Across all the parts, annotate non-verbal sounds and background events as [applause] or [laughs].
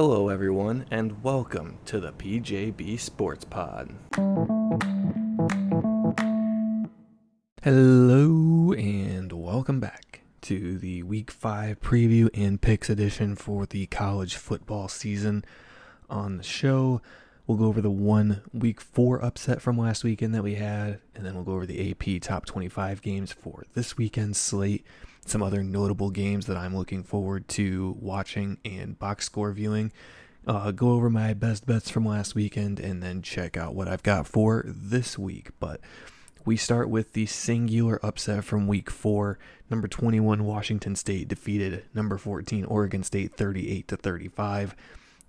Hello, everyone, and welcome to the PJB Sports Pod. Hello, and welcome back to the Week 5 preview and picks edition for the college football season. On the show, we'll go over the one Week 4 upset from last weekend that we had, and then we'll go over the AP Top 25 games for this weekend's slate some other notable games that I'm looking forward to watching and box score viewing. Uh, go over my best bets from last weekend and then check out what I've got for this week. But we start with the singular upset from week four. Number 21 Washington State defeated number 14 Oregon State 38 to 35.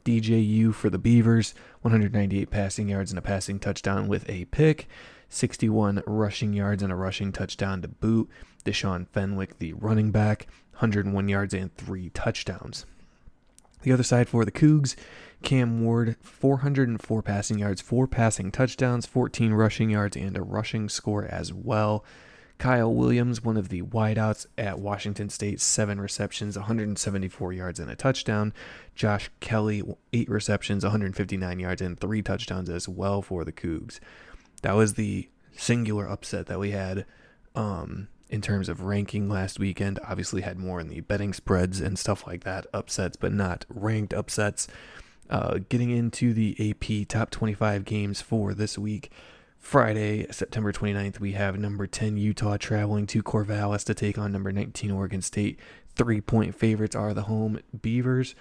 DJU for the Beavers, 198 passing yards and a passing touchdown with a pick. 61 rushing yards and a rushing touchdown to boot. Deshaun Fenwick, the running back, 101 yards and three touchdowns. The other side for the Cougs, Cam Ward, 404 passing yards, four passing touchdowns, 14 rushing yards, and a rushing score as well. Kyle Williams, one of the wideouts at Washington State, seven receptions, 174 yards, and a touchdown. Josh Kelly, eight receptions, 159 yards, and three touchdowns as well for the Cougs that was the singular upset that we had um, in terms of ranking last weekend. Obviously, had more in the betting spreads and stuff like that, upsets, but not ranked upsets. Uh, getting into the AP top 25 games for this week. Friday, September 29th, we have number 10 Utah traveling to Corvallis to take on number 19 Oregon State. Three point favorites are the home Beavers.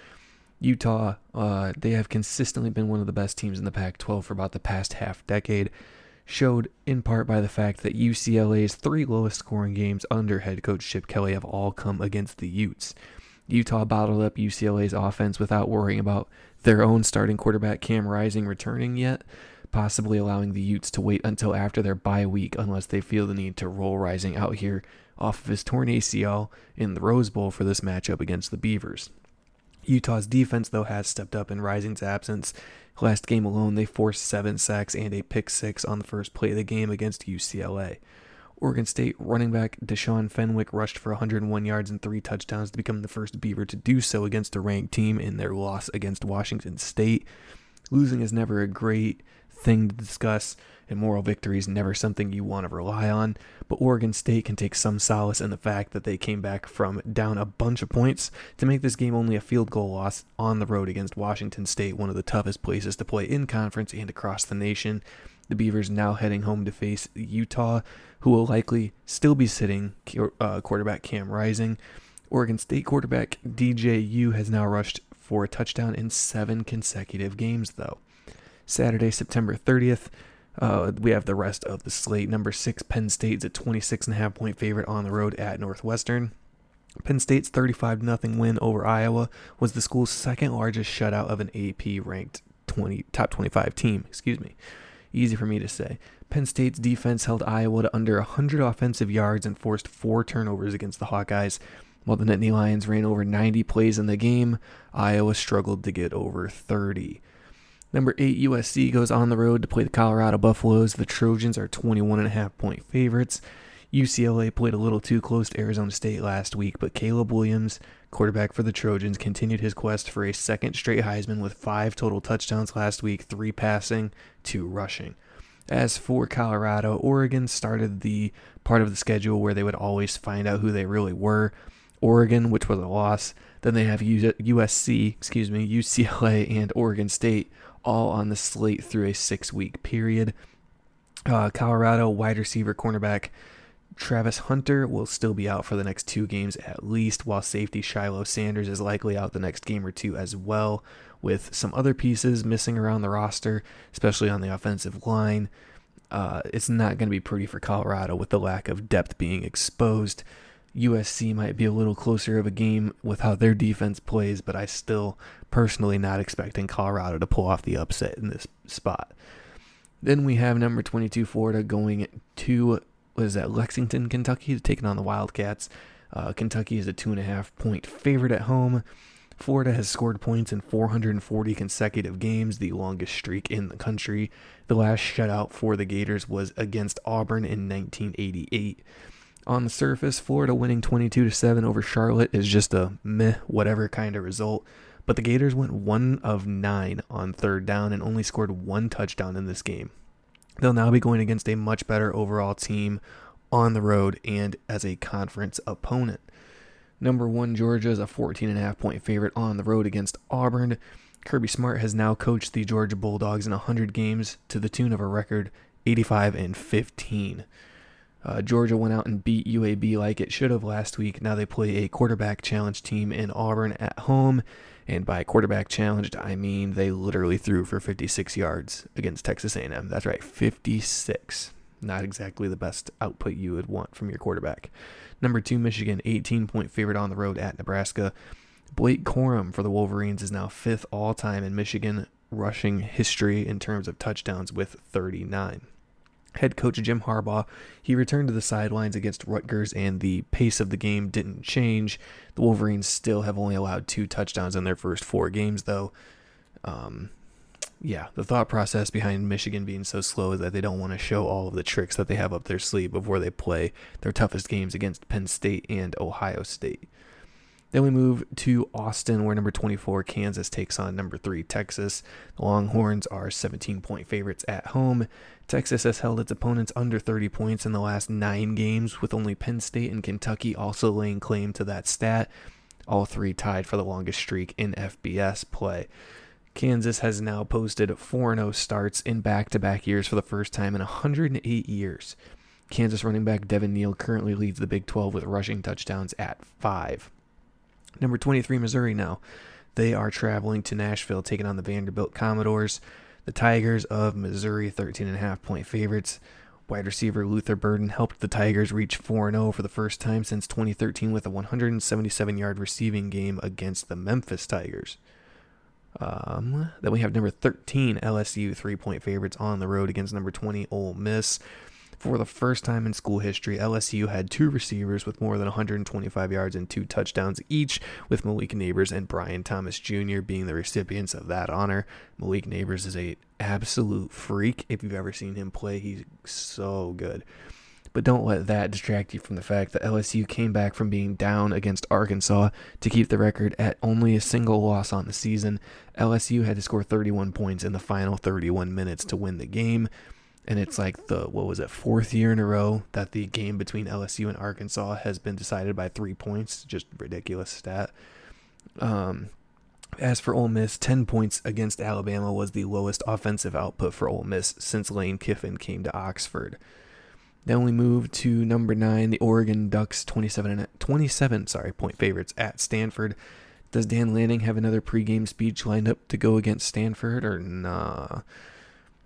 Utah, uh, they have consistently been one of the best teams in the Pac 12 for about the past half decade showed in part by the fact that UCLA's three lowest scoring games under head coach Chip Kelly have all come against the Utes. Utah bottled up UCLA's offense without worrying about their own starting quarterback Cam Rising returning yet, possibly allowing the Utes to wait until after their bye week unless they feel the need to roll Rising out here off of his torn ACL in the Rose Bowl for this matchup against the Beavers. Utah's defense, though, has stepped up in Rising's absence Last game alone, they forced seven sacks and a pick six on the first play of the game against UCLA. Oregon State running back Deshaun Fenwick rushed for 101 yards and three touchdowns to become the first Beaver to do so against a ranked team in their loss against Washington State. Losing is never a great thing to discuss, and moral victory is never something you want to rely on. But Oregon State can take some solace in the fact that they came back from down a bunch of points to make this game only a field goal loss on the road against Washington State, one of the toughest places to play in conference and across the nation. The Beavers now heading home to face Utah, who will likely still be sitting uh, quarterback Cam Rising. Oregon State quarterback DJU has now rushed for a touchdown in seven consecutive games, though. Saturday, September 30th, uh, we have the rest of the slate. Number six, Penn State's a 26.5 point favorite on the road at Northwestern. Penn State's 35 0 win over Iowa was the school's second largest shutout of an AP ranked 20 top 25 team. Excuse me. Easy for me to say. Penn State's defense held Iowa to under 100 offensive yards and forced four turnovers against the Hawkeyes. While the Nittany Lions ran over 90 plays in the game, Iowa struggled to get over 30. Number 8 USC goes on the road to play the Colorado Buffaloes. The Trojans are 21.5 point favorites. UCLA played a little too close to Arizona State last week, but Caleb Williams, quarterback for the Trojans, continued his quest for a second straight Heisman with five total touchdowns last week, three passing, two rushing. As for Colorado, Oregon started the part of the schedule where they would always find out who they really were. Oregon, which was a loss. Then they have USC, excuse me, UCLA and Oregon State all on the slate through a six week period. Uh, Colorado wide receiver cornerback Travis Hunter will still be out for the next two games at least, while safety Shilo Sanders is likely out the next game or two as well, with some other pieces missing around the roster, especially on the offensive line. Uh, it's not going to be pretty for Colorado with the lack of depth being exposed. USC might be a little closer of a game with how their defense plays, but I still personally not expecting Colorado to pull off the upset in this spot. Then we have number 22 Florida going to what is that Lexington, Kentucky, taking on the Wildcats. Uh, Kentucky is a two and a half point favorite at home. Florida has scored points in 440 consecutive games, the longest streak in the country. The last shutout for the Gators was against Auburn in 1988. On the surface, Florida winning 22 to 7 over Charlotte is just a meh whatever kind of result, but the Gators went one of nine on third down and only scored one touchdown in this game. They'll now be going against a much better overall team on the road and as a conference opponent. Number one, Georgia is a 14 and a half point favorite on the road against Auburn. Kirby Smart has now coached the Georgia Bulldogs in 100 games to the tune of a record 85 and 15. Uh, Georgia went out and beat UAB like it should have last week. Now they play a quarterback challenge team in Auburn at home. And by quarterback challenged, I mean they literally threw for 56 yards against Texas A&M. That's right, 56. Not exactly the best output you would want from your quarterback. Number two, Michigan, 18 point favorite on the road at Nebraska. Blake Corum for the Wolverines is now fifth all time in Michigan rushing history in terms of touchdowns with 39. Head coach Jim Harbaugh, he returned to the sidelines against Rutgers, and the pace of the game didn't change. The Wolverines still have only allowed two touchdowns in their first four games, though. Um, yeah, the thought process behind Michigan being so slow is that they don't want to show all of the tricks that they have up their sleeve before they play their toughest games against Penn State and Ohio State. Then we move to Austin, where number 24 Kansas takes on number 3 Texas. The Longhorns are 17 point favorites at home. Texas has held its opponents under 30 points in the last nine games, with only Penn State and Kentucky also laying claim to that stat. All three tied for the longest streak in FBS play. Kansas has now posted 4 0 starts in back to back years for the first time in 108 years. Kansas running back Devin Neal currently leads the Big 12 with rushing touchdowns at five. Number 23, Missouri now. They are traveling to Nashville, taking on the Vanderbilt Commodores. The Tigers of Missouri, 13.5 point favorites. Wide receiver Luther Burden helped the Tigers reach 4 0 for the first time since 2013 with a 177 yard receiving game against the Memphis Tigers. Um, then we have number 13, LSU, three point favorites on the road against number 20, Ole Miss. For the first time in school history, LSU had two receivers with more than 125 yards and two touchdowns each, with Malik Nabers and Brian Thomas Jr. being the recipients of that honor. Malik Nabers is a absolute freak. If you've ever seen him play, he's so good. But don't let that distract you from the fact that LSU came back from being down against Arkansas to keep the record at only a single loss on the season. LSU had to score 31 points in the final 31 minutes to win the game and it's like the what was it fourth year in a row that the game between LSU and Arkansas has been decided by three points. Just ridiculous stat. Um, as for Ole Miss, 10 points against Alabama was the lowest offensive output for Ole Miss since Lane Kiffin came to Oxford. Then we move to number nine, the Oregon Ducks, 27, 27 sorry, point favorites at Stanford. Does Dan Lanning have another pregame speech lined up to go against Stanford, or nah?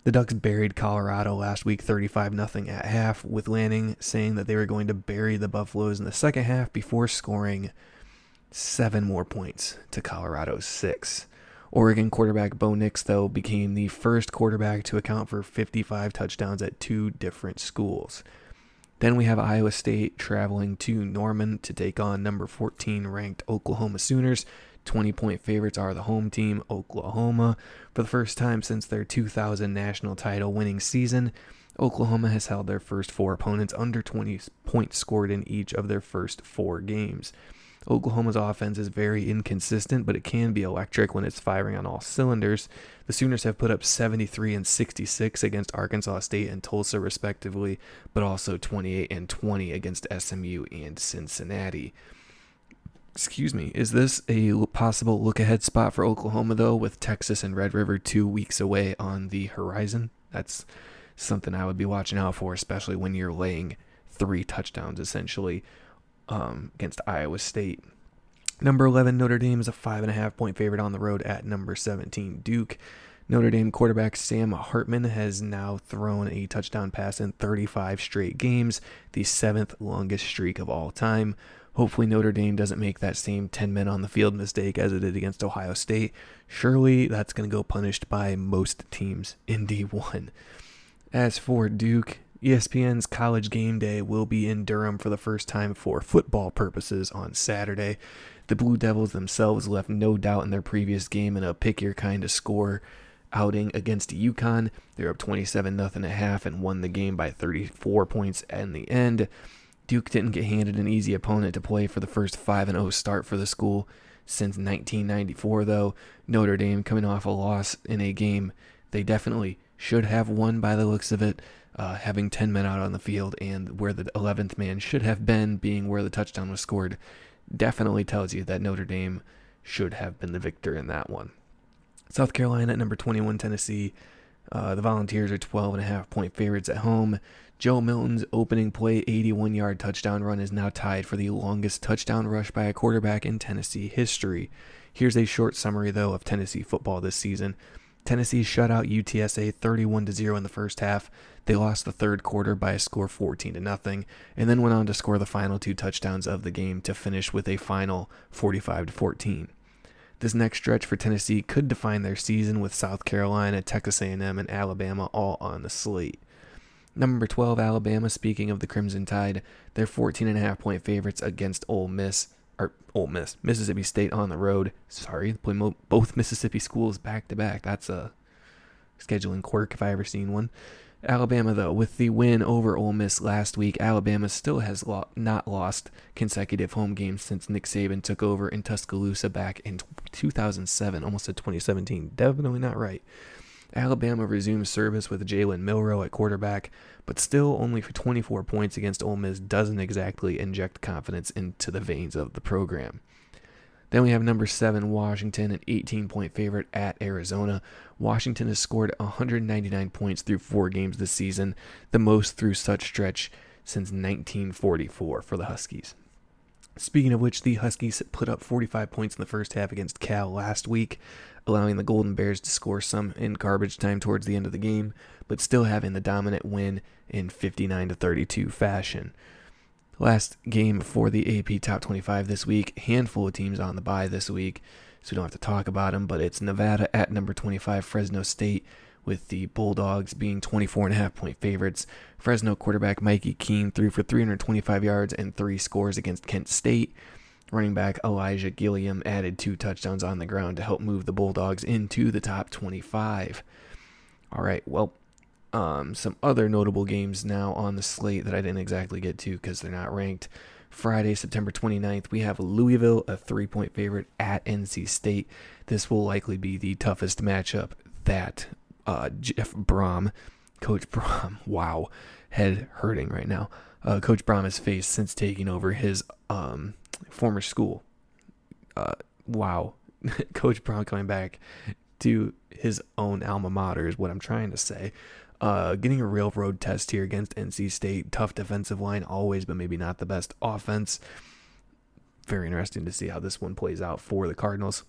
The Ducks buried Colorado last week 35 0 at half, with Lanning saying that they were going to bury the Buffaloes in the second half before scoring seven more points to Colorado's six. Oregon quarterback Bo Nix, though, became the first quarterback to account for 55 touchdowns at two different schools. Then we have Iowa State traveling to Norman to take on number 14 ranked Oklahoma Sooners. 20 point favorites are the home team, Oklahoma. For the first time since their 2000 national title winning season, Oklahoma has held their first four opponents under 20 points scored in each of their first four games. Oklahoma's offense is very inconsistent, but it can be electric when it's firing on all cylinders. The Sooners have put up 73 and 66 against Arkansas State and Tulsa, respectively, but also 28 and 20 against SMU and Cincinnati excuse me, is this a possible look ahead spot for Oklahoma, though, with Texas and Red River two weeks away on the horizon? That's something I would be watching out for, especially when you're laying three touchdowns essentially um, against Iowa State. Number 11, Notre Dame is a five and a half point favorite on the road at number 17, Duke. Notre Dame quarterback Sam Hartman has now thrown a touchdown pass in 35 straight games, the seventh longest streak of all time. Hopefully, Notre Dame doesn't make that same 10 men on the field mistake as it did against Ohio State. Surely that's going to go punished by most teams in D1. As for Duke, ESPN's College Game Day will be in Durham for the first time for football purposes on Saturday. The Blue Devils themselves left no doubt in their previous game in a pick your kind of score outing against UConn. They're up 27 0 at half and won the game by 34 points in the end. Duke didn't get handed an easy opponent to play for the first 5 0 start for the school. since 1994, though. Notre Dame coming off a loss in a game they definitely should have won by the looks of it, uh, having 10 men out on the field and where the 11th man should have been, being where the touchdown was scored, definitely tells you that Notre Dame should have been the victor in that one. South Carolina at number 21, Tennessee. Uh, the Volunteers are 12 and a half point favorites at home. Joe Milton's opening play 81 yard touchdown run is now tied for the longest touchdown rush by a quarterback in Tennessee history. Here's a short summary, though, of Tennessee football this season. Tennessee shut out UTSA 31 to 0 in the first half. They lost the third quarter by a score 14 to nothing and then went on to score the final two touchdowns of the game to finish with a final 45 to 14. This next stretch for Tennessee could define their season with South Carolina, Texas A&M, and Alabama all on the slate. Number 12 Alabama, speaking of the Crimson Tide, they're 14 and a half point favorites against Ole Miss or Ole Miss, Mississippi State on the road. Sorry, play both Mississippi schools back to back. That's a scheduling quirk if I ever seen one. Alabama, though, with the win over Ole Miss last week, Alabama still has lo- not lost consecutive home games since Nick Saban took over in Tuscaloosa back in 2007, almost at 2017. Definitely not right. Alabama resumes service with Jalen Milroe at quarterback, but still only for 24 points against Ole Miss doesn't exactly inject confidence into the veins of the program. Then we have number seven, Washington, an 18 point favorite at Arizona. Washington has scored 199 points through four games this season, the most through such stretch since 1944 for the Huskies. Speaking of which, the Huskies put up 45 points in the first half against Cal last week, allowing the Golden Bears to score some in garbage time towards the end of the game, but still having the dominant win in 59 to 32 fashion. Last game for the AP Top 25 this week. Handful of teams on the bye this week, so we don't have to talk about them. But it's Nevada at number 25, Fresno State, with the Bulldogs being 24 and a half point favorites. Fresno quarterback Mikey Keene threw for 325 yards and three scores against Kent State. Running back Elijah Gilliam added two touchdowns on the ground to help move the Bulldogs into the top 25. All right, well, um, some other notable games now on the slate that I didn't exactly get to because they're not ranked. Friday, September 29th, we have Louisville, a three point favorite at NC State. This will likely be the toughest matchup that uh, Jeff Brohm, Coach Brohm, [laughs] wow, head hurting right now. Uh, Coach Brohm has faced since taking over his um, former school. Uh, wow, [laughs] Coach Brohm coming back to his own alma mater is what I'm trying to say. Uh, getting a real road test here against NC State. Tough defensive line always, but maybe not the best offense. Very interesting to see how this one plays out for the Cardinals.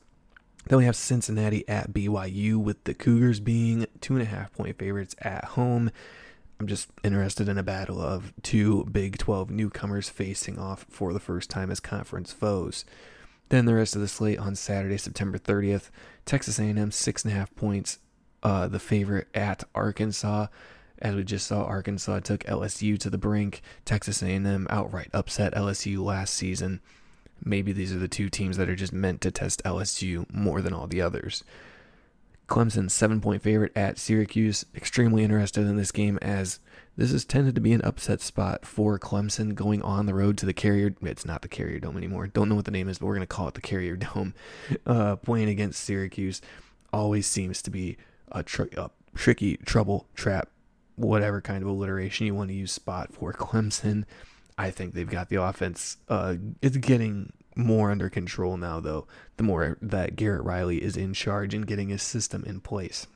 Then we have Cincinnati at BYU with the Cougars being two and a half point favorites at home. I'm just interested in a battle of two Big 12 newcomers facing off for the first time as conference foes. Then the rest of the slate on Saturday, September 30th, Texas A&M six and a half points uh, the favorite at Arkansas. As we just saw, Arkansas took LSU to the brink. Texas A&M outright upset LSU last season. Maybe these are the two teams that are just meant to test LSU more than all the others. Clemson, seven point favorite at Syracuse. Extremely interested in this game as this has tended to be an upset spot for Clemson going on the road to the Carrier. It's not the Carrier Dome anymore. Don't know what the name is, but we're going to call it the Carrier Dome. [laughs] Uh, playing against Syracuse always seems to be a, tr- a tricky trouble trap, whatever kind of alliteration you want to use spot for Clemson. I think they've got the offense. Uh, it's getting more under control now, though. The more that Garrett Riley is in charge and getting his system in place.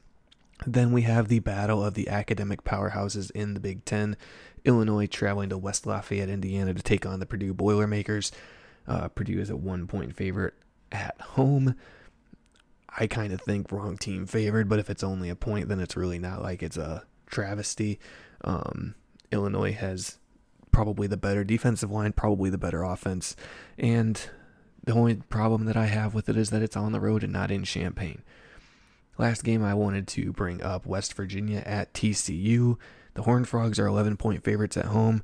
Then we have the battle of the academic powerhouses in the Big Ten. Illinois traveling to West Lafayette, Indiana to take on the Purdue Boilermakers. Uh, Purdue is a one point favorite at home. I kind of think wrong team favored, but if it's only a point, then it's really not like it's a travesty. Um, Illinois has probably the better defensive line, probably the better offense, and the only problem that I have with it is that it's on the road and not in Champaign. Last game I wanted to bring up West Virginia at TCU. The Horned Frogs are 11 point favorites at home.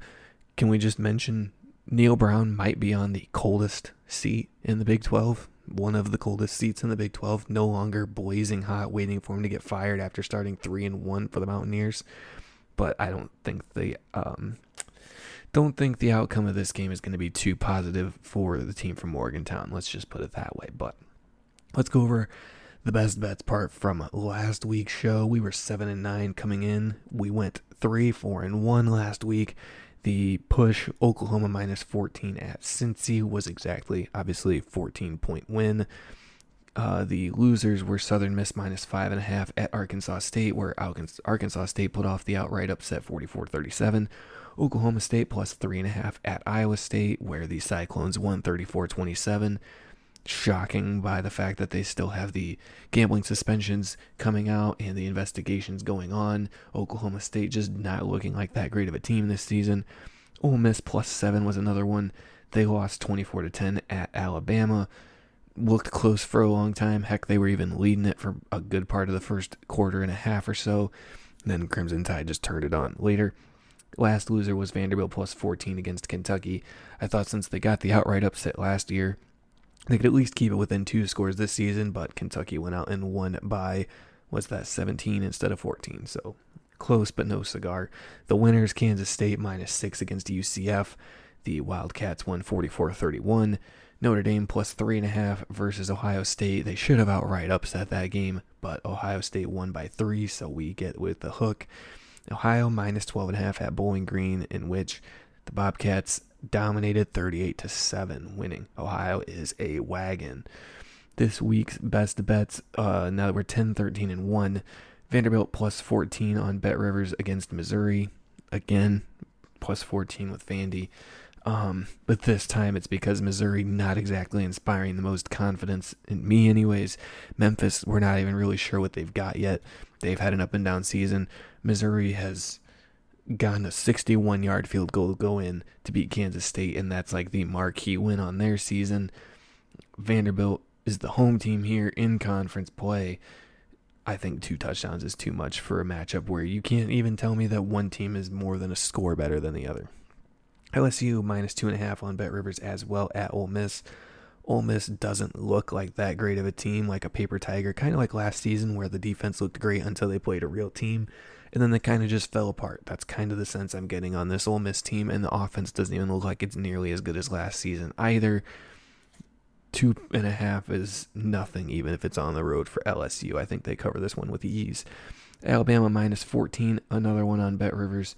Can we just mention Neal Brown might be on the coldest seat in the Big 12? one of the coldest seats in the Big 12, no longer blazing hot, waiting for him to get fired after starting three and one for the Mountaineers. But I don't think the um, don't think the outcome of this game is going to be too positive for the team from Morgantown. Let's just put it that way. But let's go over the best bets part from last week's show. We were seven and nine coming in. We went three, four, and one last week. The push Oklahoma minus 14 at Cincy was exactly, obviously, 14 point win. Uh, the losers were Southern Miss minus five and a half at Arkansas State, where Arkansas State put off the outright upset 44 37. Oklahoma State plus three and a half at Iowa State, where the Cyclones won 34 27 shocking by the fact that they still have the gambling suspensions coming out and the investigations going on. Oklahoma State just not looking like that great of a team this season. Ole Miss plus seven was another one. They lost 24 to 10 at Alabama. Looked close for a long time. Heck, they were even leading it for a good part of the first quarter and a half or so. Then Crimson Tide just turned it on later. Last loser was Vanderbilt plus 14 against Kentucky. I thought since they got the outright upset last year, they could at least keep it within two scores this season, but Kentucky went out and won by, what's that, 17 instead of 14. So close, but no cigar. The winners, Kansas State minus six against UCF. The Wildcats won 44 31. Notre Dame plus three and a half versus Ohio State. They should have outright upset that game, but Ohio State won by three, so we get with the hook. Ohio minus 12 and a half at Bowling Green, in which the Bobcats dominated 38 to 7, winning. Ohio is a wagon. This week's best bets, uh, now that we're 10, 13, and 1. Vanderbilt plus 14 on BetRivers against Missouri. Again, plus 14 with Vandy. Um, but this time it's because Missouri not exactly inspiring the most confidence in me, anyways. Memphis, we're not even really sure what they've got yet. They've had an up and down season. Missouri has gotten a 61 yard field goal to go in to beat Kansas State, and that's like the marquee win on their season. Vanderbilt is the home team here in conference play. I think two touchdowns is too much for a matchup where you can't even tell me that one team is more than a score better than the other. LSU minus two and a half on BetRivers as well at Ole Miss. Ole Miss doesn't look like that great of a team, like a paper tiger, kind of like last season where the defense looked great until they played a real team and then they kind of just fell apart. That's kind of the sense I'm getting on this Ole Miss team, and the offense doesn't even look like it's nearly as good as last season either. Two and a half is nothing, even if it's on the road for LSU. I think they cover this one with ease. Alabama minus 14, another one on BetRivers.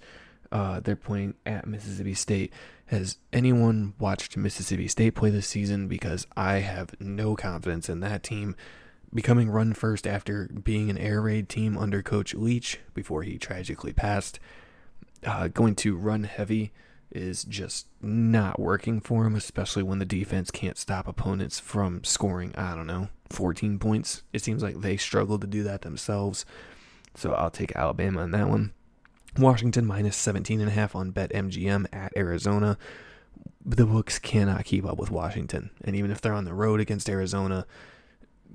Uh, they're playing at Mississippi State. Has anyone watched Mississippi State play this season? Because I have no confidence in that team becoming run first after being an air raid team under Coach Leach before he tragically passed. Uh, going to run heavy is just not working for him, especially when the defense can't stop opponents from scoring, I don't know, 14 points. It seems like they struggle to do that themselves. So I'll take Alabama on that one. Washington minus 17.5 on BetMGM at Arizona. The books cannot keep up with Washington. And even if they're on the road against Arizona,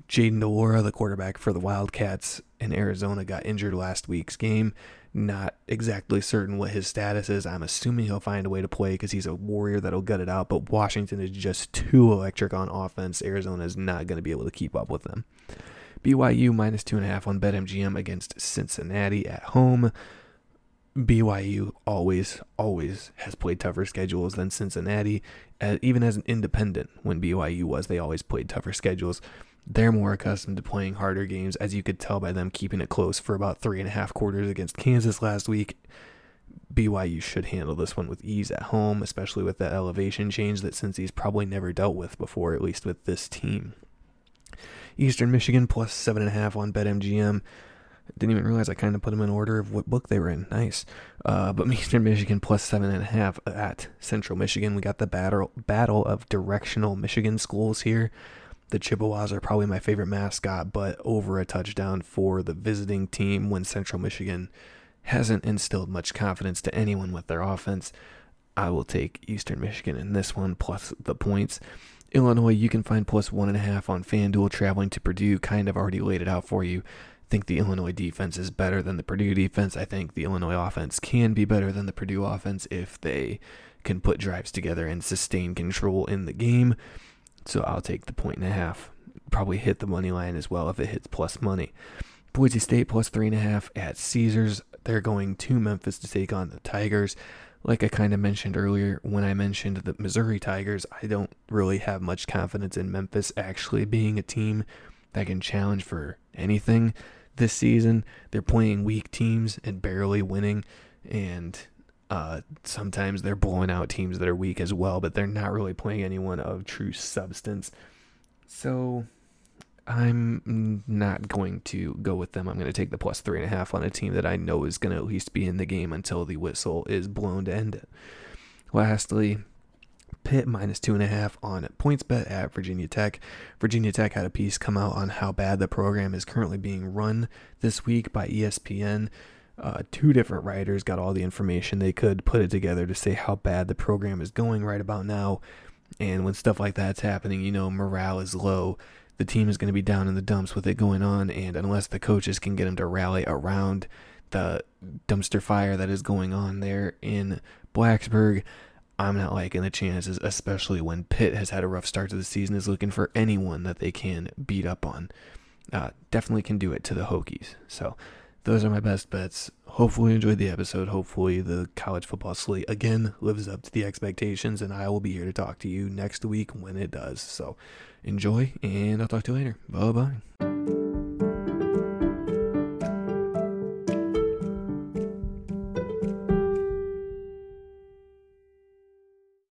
Jaden de the quarterback for the Wildcats in Arizona, got injured last week's game. Not exactly certain what his status is. I'm assuming he'll find a way to play because he's a warrior that'll gut it out. But Washington is just too electric on offense. Arizona is not going to be able to keep up with them. BYU minus two and a half on BetMGM against Cincinnati at home. BYU always, always has played tougher schedules than Cincinnati. Uh, even as an independent, when BYU was, they always played tougher schedules they're more accustomed to playing harder games, as you could tell by them keeping it close for about three and a half quarters against Kansas last week. BYU should handle this one with ease at home, especially with that elevation change that Cincy's probably never dealt with before, at least with this team. Eastern Michigan plus seven and a half on BetMGM. Didn't even realize I kind of put them in order of what book they were in. Nice. Uh, but [laughs] Eastern Michigan plus seven and a half at Central Michigan. We got the battle battle of directional Michigan schools here. The Chippewas are probably my favorite mascot, but over a touchdown for the visiting team when Central Michigan hasn't instilled much confidence to anyone with their offense. I will take Eastern Michigan in this one plus the points. Illinois, you can find plus one and a half on FanDuel traveling to Purdue. Kind of already laid it out for you. Think the Illinois defense is better than the Purdue defense. I think the Illinois offense can be better than the Purdue offense if they can put drives together and sustain control in the game. So I'll take the point and a half. Probably hit the money line as well if it hits plus money. Boise State plus three and a half at Caesars. They're going to Memphis to take on the Tigers. like I kind of mentioned earlier when I mentioned the Missouri Tigers, I don't really have much confidence in Memphis actually being a team that can challenge for anything this season. They're playing weak teams and barely winning, and uh, sometimes they're blowing out teams that are weak as well, but they're not really playing anyone of true substance. So I'm not going to go with them. I'm going to take the plus three and a half on a team that I know is going to at least be in the game until the whistle is blown to end it. Lastly, Pitt minus two and a half on PointsBet at Virginia Tech. Virginia Tech had a piece come out on how bad the program is currently being run this week by ESPN. Uh, two different writers got all the information they could, put it together to say how bad the program is going right about now. And when stuff like that's happening, you know, morale is low the team is going to be down in the dumps with it going on, and unless the coaches can get them to rally around the dumpster fire that is going on there in Blacksburg, I'm not liking the chances, especially when Pitt has had a rough start to the season, is looking for anyone that they can beat up on. Uh, definitely can do it to the Hokies. So those are my best bets. Hopefully, you enjoyed the episode. Hopefully, the college football slate again lives up to the expectations, and I will be here to talk to you next week when it does. So, enjoy, and I'll talk to you later. Bye bye.